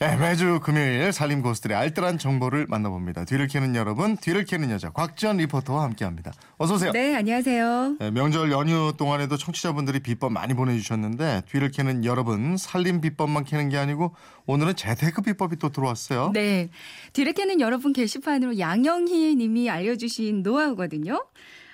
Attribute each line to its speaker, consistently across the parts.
Speaker 1: 네, 매주 금요일 살림 고수들의 알뜰한 정보를 만나봅니다. 뒤를 캐는 여러분, 뒤를 캐는 여자 곽지연 리포터와 함께합니다. 어서 오세요.
Speaker 2: 네, 안녕하세요.
Speaker 1: 네, 명절 연휴 동안에도 청취자분들이 비법 많이 보내주셨는데 뒤를 캐는 여러분 살림 비법만 캐는 게 아니고 오늘은 재테크 비법이 또 들어왔어요.
Speaker 2: 네, 뒤를 캐는 여러분 게시판으로 양영희 님이 알려주신 노하우거든요.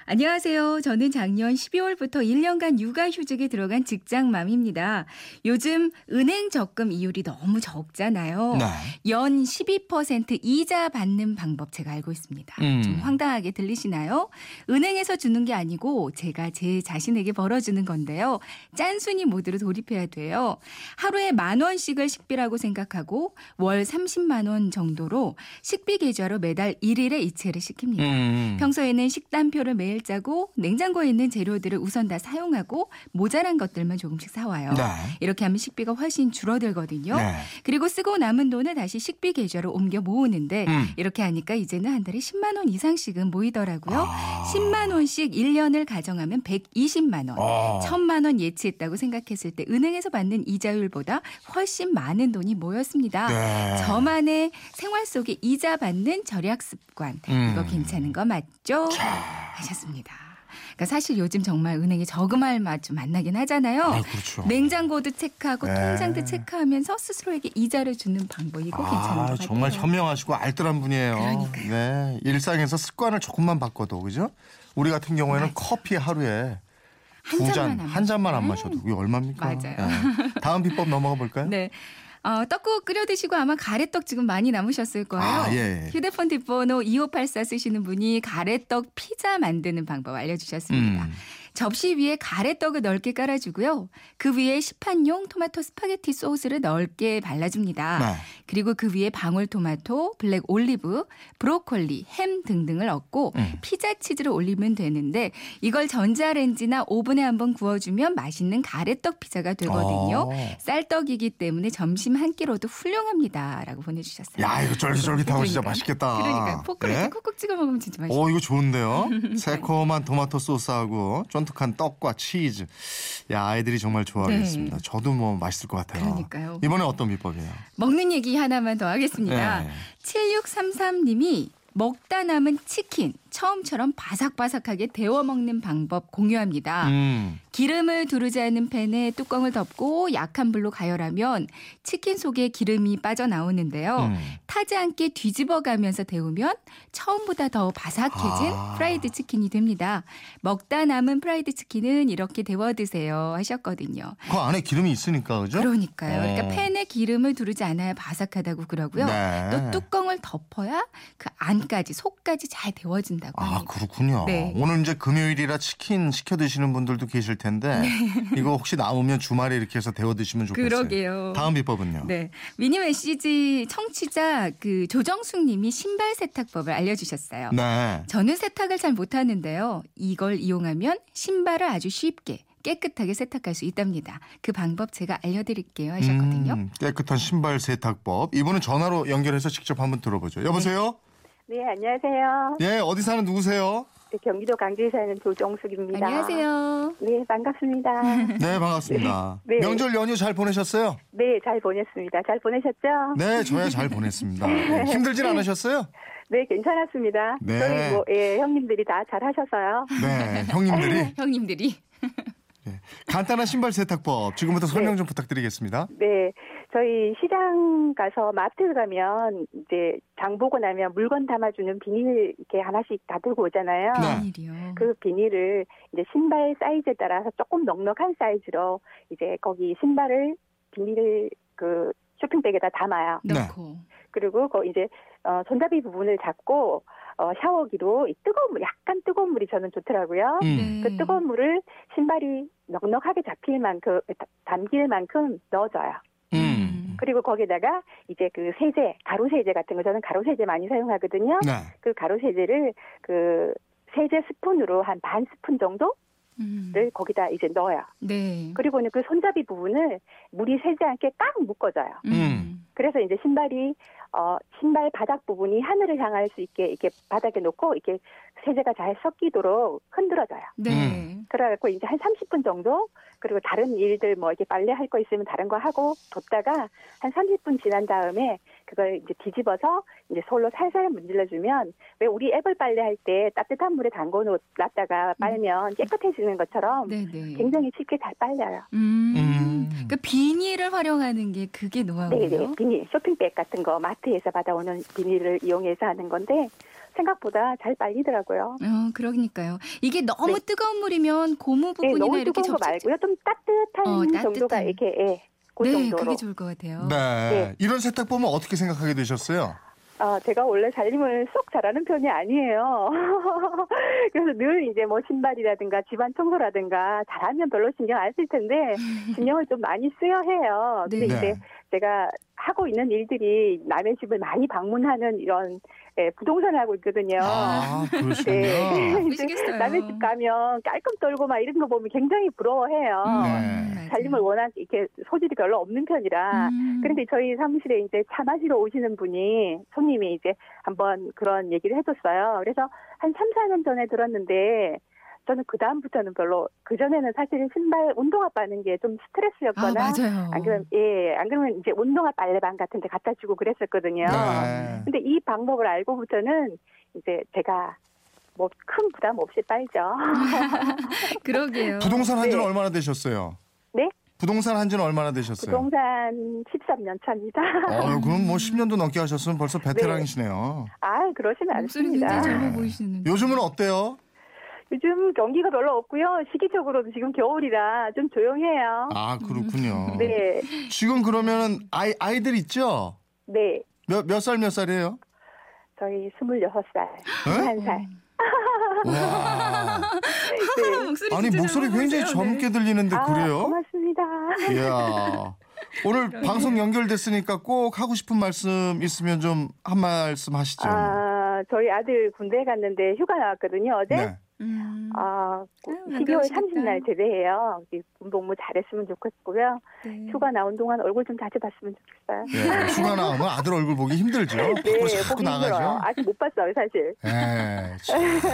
Speaker 2: 안녕하세요. 저는 작년 12월부터 1년간 육아휴직에 들어간 직장맘입니다. 요즘 은행 적금 이율이 너무 적잖아요.
Speaker 1: 네.
Speaker 2: 연 12% 이자 받는 방법 제가 알고 있습니다.
Speaker 1: 음.
Speaker 2: 좀 황당하게 들리시나요? 은행에서 주는 게 아니고 제가 제 자신에게 벌어주는 건데요. 짠순이 모드로 돌입해야 돼요. 하루에 만 원씩을 식비라고 생각하고 월 30만 원 정도로 식비 계좌로 매달 1일에 이체를 시킵니다.
Speaker 1: 음.
Speaker 2: 평소에는 식단표를 매일 짜고 냉장고에 있는 재료들을 우선 다 사용하고 모자란 것들만 조금씩 사와요.
Speaker 1: 네.
Speaker 2: 이렇게 하면 식비가 훨씬 줄어들거든요.
Speaker 1: 네.
Speaker 2: 그리고 쓰고 남은 돈을 다시 식비 계좌로 옮겨 모으는데
Speaker 1: 음.
Speaker 2: 이렇게 하니까 이제는 한 달에 10만 원 이상씩은 모이더라고요.
Speaker 1: 아.
Speaker 2: 10만 원씩 1년을 가정하면 120만 원.
Speaker 1: 어.
Speaker 2: 1000만 원 예치했다고 생각했을 때 은행에서 받는 이자율보다 훨씬 많은 돈이 모였습니다.
Speaker 1: 네.
Speaker 2: 저만의 생활 속에 이자 받는 절약 습관
Speaker 1: 음.
Speaker 2: 이거 괜찮은 거 맞죠? 하셨습니다. 그러니까 사실 요즘 정말 은행에 저금할 맛 좀 만나긴 하잖아요.
Speaker 1: 아, 그렇죠.
Speaker 2: 냉장고도 체크하고
Speaker 1: 네.
Speaker 2: 통장도 체크하면서 스스로에게 이자를 주는 방법 이거 괜찮은 것
Speaker 1: 아,
Speaker 2: 같아요.
Speaker 1: 정말 현명하시고 알뜰한 분이에요.
Speaker 2: 그러니까요.
Speaker 1: 네, 일상에서 습관을 조금만 바꿔도 그죠? 우리 같은 경우에는
Speaker 2: 맞아요.
Speaker 1: 커피 하루에 한두
Speaker 2: 잔,
Speaker 1: 안한 잔만 안
Speaker 2: 마셔도.
Speaker 1: 마셔도 그게 얼마입니까?
Speaker 2: 맞아요.
Speaker 1: 네. 다음 비법 넘어가 볼까요?
Speaker 2: 네. 어, 떡국 끓여 드시고 아마 가래떡 지금 많이 남으셨을 거예요.
Speaker 1: 아, 예.
Speaker 2: 휴대폰 뒷번호 2584 쓰시는 분이 가래떡 피자 만드는 방법 알려주셨습니다.
Speaker 1: 음.
Speaker 2: 접시 위에 가래떡을 넓게 깔아주고요. 그 위에 시판용 토마토 스파게티 소스를 넓게 발라줍니다.
Speaker 1: 네.
Speaker 2: 그리고 그 위에 방울토마토, 블랙 올리브, 브로콜리, 햄 등등을 얹고
Speaker 1: 음.
Speaker 2: 피자 치즈를 올리면 되는데 이걸 전자레인지나 오븐에 한번 구워주면 맛있는 가래떡 피자가 되거든요.
Speaker 1: 어.
Speaker 2: 쌀떡이기 때문에 점심 한 끼로도 훌륭합니다라고 보내주셨어요.
Speaker 1: 야, 이거 쫄깃쫄깃하고 진짜. 맛있겠다.
Speaker 2: 그러니까 포크로
Speaker 1: 예?
Speaker 2: 콕콕 찍어 먹으면 진짜 맛있어요.
Speaker 1: 오, 이거 좋은데요? 새콤한 토마토 소스하고 쫀 득한 떡과 치즈. 야, 아이들이 정말 좋아하겠습니다.
Speaker 2: 네.
Speaker 1: 저도 뭐 맛있을 것 같아요.
Speaker 2: 그러니까요.
Speaker 1: 이번에 어떤 비법이에요?
Speaker 2: 먹는 얘기 하나만 더 하겠습니다.
Speaker 1: 네.
Speaker 2: 7633님이 먹다 남은 치킨 처음처럼 바삭바삭하게 데워 먹는 방법 공유합니다.
Speaker 1: 음.
Speaker 2: 기름을 두르지 않은 팬에 뚜껑을 덮고 약한 불로 가열하면 치킨 속에 기름이 빠져나오는데요.
Speaker 1: 음.
Speaker 2: 타지 않게 뒤집어 가면서 데우면 처음보다 더 바삭해진
Speaker 1: 아.
Speaker 2: 프라이드 치킨이 됩니다. 먹다 남은 프라이드 치킨은 이렇게 데워 드세요 하셨거든요.
Speaker 1: 그 안에 기름이 있으니까, 그죠?
Speaker 2: 그러니까요. 그러니까
Speaker 1: 어.
Speaker 2: 팬에 기름을 두르지 않아야 바삭하다고 그러고요.
Speaker 1: 네.
Speaker 2: 또 뚜껑을 덮어야 그 안까지 속까지 잘 데워진다 고
Speaker 1: 아,
Speaker 2: 합니다.
Speaker 1: 그렇군요.
Speaker 2: 네.
Speaker 1: 오늘 이제 금요일이라 치킨 시켜 드시는 분들도 계실 텐데 이거 혹시 남으면 주말에 이렇게 해서 데워 드시면 좋겠어요.
Speaker 2: 네. 그러게요.
Speaker 1: 다음 비법은요.
Speaker 2: 네. 미니 메시지 청취자 그 조정숙 님이 신발 세탁법을 알려주셨어요.
Speaker 1: 네.
Speaker 2: 저는 세탁을 잘 못하는데요. 이걸 이용하면 신발을 아주 쉽게 깨끗하게 세탁할 수 있답니다. 그 방법 제가 알려드릴게요 하셨거든요.
Speaker 1: 음, 깨끗한 신발 세탁법. 이분은 전화로 연결해서 직접 한번 들어보죠. 여보세요?
Speaker 3: 네, 안녕하세요.
Speaker 1: 예, 어디 사는 누구세요?
Speaker 3: 네, 경기도 강주에 사는 조정숙입니다.
Speaker 2: 안녕하세요.
Speaker 3: 네, 반갑습니다.
Speaker 1: 네, 반갑습니다.
Speaker 3: 네.
Speaker 1: 명절 연휴 잘 보내셨어요?
Speaker 3: 네, 잘 보냈습니다. 잘 보내셨죠?
Speaker 1: 네, 저야 잘 보냈습니다. 네, 힘들진 않으셨어요?
Speaker 3: 네, 괜찮았습니다.
Speaker 1: 네.
Speaker 3: 저희 뭐, 예, 형님들이 다 잘 하셔서요.
Speaker 1: 네, 형님들이
Speaker 2: 형님들이
Speaker 1: 네, 간단한 신발 세탁법 지금부터 설명 좀 부탁드리겠습니다.
Speaker 3: 네, 저희 시장 가서 마트 가면 이제 장 보고 나면 물건 담아주는 비닐 이렇게 하나씩 다 들고 오잖아요.
Speaker 1: 네.
Speaker 2: 일이요.
Speaker 3: 그 비닐을 이제 신발 사이즈에 따라서 조금 넉넉한 사이즈로 이제 거기 신발을 비닐을 그 쇼핑백에다 담아요.
Speaker 1: 네.
Speaker 2: 넣고
Speaker 3: 그리고 그 이제 어, 손잡이 부분을 잡고 어, 샤워기로 이 뜨거운 물, 약간 뜨거운 물이 저는 좋더라고요.
Speaker 1: 음.
Speaker 2: 네.
Speaker 3: 그 뜨거운 물을 신발이 넉넉하게 잡힐 만큼 다- 담길 만큼 넣어줘요.
Speaker 1: 음.
Speaker 3: 그리고 거기다가 이제 그 세제, 가루 세제 같은 거 저는 가루 세제 많이 사용하거든요.
Speaker 1: 네.
Speaker 3: 그 가루 세제를 그 세제 스푼으로 한 반 스푼 정도를
Speaker 2: 음.
Speaker 3: 거기다 이제 넣어요.
Speaker 2: 네.
Speaker 3: 그리고는 그 손잡이 부분을 물이 새지 않게 꽉 묶어줘요.
Speaker 1: 음.
Speaker 3: 그래서 이제 신발이 어 신발 바닥 부분이 하늘을 향할 수 있게 이렇게 바닥에 놓고 이렇게 세제가 잘 섞이도록 흔들어져요.
Speaker 2: 네.
Speaker 3: 그래갖고 이제 한 30분 정도 그리고 다른 일들 뭐 이렇게 빨래 할 거 있으면 다른 거 하고 뒀다가 한 30분 지난 다음에 그걸 이제 뒤집어서 이제 솔로 살살 문질러주면 왜 우리 애벌 빨래 할 때 따뜻한 물에 담궈 놨다가 빨면 깨끗해지는 것처럼
Speaker 2: 네, 네.
Speaker 3: 굉장히 쉽게 잘 빨려요.
Speaker 2: 음.
Speaker 1: 음.
Speaker 2: 그 비닐을 활용하는 게 그게 노하우예요.
Speaker 3: 네네 비닐 쇼핑백 같은 거 마트에서 받아오는 비닐을 이용해서 하는 건데 생각보다 잘 빨리더라고요.
Speaker 2: 어, 그러니까요. 이게 너무
Speaker 3: 네.
Speaker 2: 뜨거운 물이면 고무
Speaker 3: 네,
Speaker 2: 부분이나
Speaker 3: 너무
Speaker 2: 이렇게
Speaker 3: 뜨거운 거 말고요. 좀 따뜻한
Speaker 2: 어, 따뜻한.
Speaker 3: 정도가 이렇게 예, 그
Speaker 2: 네,
Speaker 3: 정도로.
Speaker 2: 그게 좋을 것 같아요.
Speaker 1: 네.
Speaker 3: 네.
Speaker 1: 이런 세탁 보면 어떻게 생각하게 되셨어요?
Speaker 3: 아, 제가 원래 살림을 쏙 잘하는 편이 아니에요. 그래서 늘 이제 뭐 신발이라든가 집안 청소라든가 잘하면 별로 신경 안 쓸 텐데 신경을 좀 많이 쓰여 해요. 근데
Speaker 2: 네.
Speaker 3: 이제 제가 하고 있는 일들이 남의 집을 많이 방문하는 이런 예, 부동산을 하고 있거든요.
Speaker 1: 아, 그러시군요.
Speaker 3: 네. 남의 집 가면 깔끔 떨고 막 이런 거 보면 굉장히 부러워해요.
Speaker 2: 음,
Speaker 1: 네.
Speaker 3: 살림을 워낙 이렇게 소질이 별로 없는 편이라
Speaker 2: 음.
Speaker 3: 그런데 저희 사무실에 이제 차 마시러 오시는 분이 손님이 이제 한번 그런 얘기를 해줬어요. 그래서 한 3, 4년 전에 들었는데 저는 그 다음부터는 별로 그 전에는 사실은 신발 운동화 빠는 게좀
Speaker 2: 아,
Speaker 3: 스트레스였거나
Speaker 2: 맞아요.
Speaker 3: 안 그러면 예, 안 그러면 이제 운동화 빨래방 같은 데 갖다 주고 그랬었거든요.
Speaker 1: 네.
Speaker 3: 근데 이 방법을 알고부터는 이제 제가 뭐 큰 부담 없이 빨죠.
Speaker 2: 그러게요.
Speaker 1: 부동산 한 지는
Speaker 3: 네.
Speaker 1: 얼마나 되셨어요?
Speaker 3: 네?
Speaker 1: 부동산 한 지는 얼마나 되셨어요?
Speaker 3: 부동산 13년 차입니다.
Speaker 1: 어, 그럼 뭐 10년도 넘게 하셨으면 벌써 베테랑이시네요.
Speaker 3: 아, 그러시면 않습니다.
Speaker 2: 굉장히 젊어
Speaker 1: 네.
Speaker 2: 보이시는데.
Speaker 1: 요즘은 어때요?
Speaker 3: 요즘 경기가 별로 없고요. 시기적으로도 지금 겨울이라 좀 조용해요.
Speaker 1: 아, 그렇군요.
Speaker 3: 네,
Speaker 1: 지금 그러면은 아이 아이들 있죠?
Speaker 3: 네.
Speaker 1: 몇 몇 살 몇 살이에요?
Speaker 3: 저희 26살, 21살.
Speaker 1: 와.
Speaker 3: 네.
Speaker 2: 목소리
Speaker 1: 아니 목소리 굉장히. 젊게 들리는데
Speaker 3: 아,
Speaker 1: 그래요?
Speaker 3: 고맙습니다.
Speaker 1: 이야. 오늘
Speaker 2: 그러게요.
Speaker 1: 방송 연결됐으니까 꼭 하고 싶은 말씀 있으면 좀 한 말씀 하시죠.
Speaker 3: 아, 저희 아들 군대 갔는데 휴가 나왔거든요, 어제.
Speaker 1: 네.
Speaker 2: 음.
Speaker 3: 아,
Speaker 2: 아유,
Speaker 3: 12월
Speaker 2: 반가우시겠다.
Speaker 3: 30일 제대해요. 이 군복무 잘했으면 좋겠고요.
Speaker 2: 네.
Speaker 3: 휴가 나온 동안 얼굴 좀 자주 봤으면 좋겠어요.
Speaker 1: 예, 휴가 나오면 아들 얼굴 보기 힘들죠.
Speaker 3: 네,
Speaker 1: 밖으로 자꾸
Speaker 3: 힘들어요.
Speaker 1: 나가죠.
Speaker 3: 아직 못 봤어요, 사실.
Speaker 1: 예,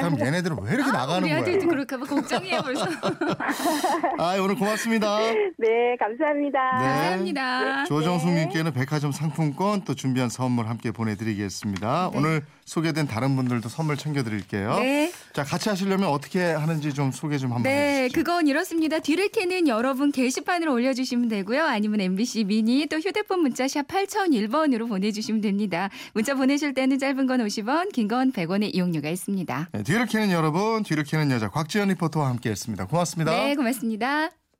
Speaker 1: 참 얘네들은 왜 이렇게
Speaker 2: 아,
Speaker 1: 나가는
Speaker 2: 우리 아들도
Speaker 1: 거예요?
Speaker 2: 그럴까 봐 걱정이에요 벌써.
Speaker 1: 아, 오늘 고맙습니다.
Speaker 3: 네, 감사합니다.
Speaker 1: 네.
Speaker 2: 감사합니다.
Speaker 1: 조정숙님께는 백화점 상품권 또 준비한 선물 함께 보내드리겠습니다.
Speaker 2: 네.
Speaker 1: 오늘 소개된 다른 분들도 선물 챙겨드릴게요.
Speaker 2: 네.
Speaker 1: 자, 같이 하 시려면 어떻게 하는지 좀 소개 좀 한번
Speaker 2: 네,
Speaker 1: 해주시죠.
Speaker 2: 그건 이렇습니다. 뒤를 캐는 여러분 게시판을 올려주시면 되고요. 아니면 MBC 미니 또 휴대폰 문자 샵 8001번으로 보내주시면 됩니다. 문자 보내실 때는 짧은 건 50원, 긴 건 100원의 이용료가 있습니다.
Speaker 1: 네, 뒤를 캐는 여러분, 뒤를 캐는 여자 곽지연 리포터와 함께했습니다. 고맙습니다.
Speaker 2: 네, 고맙습니다.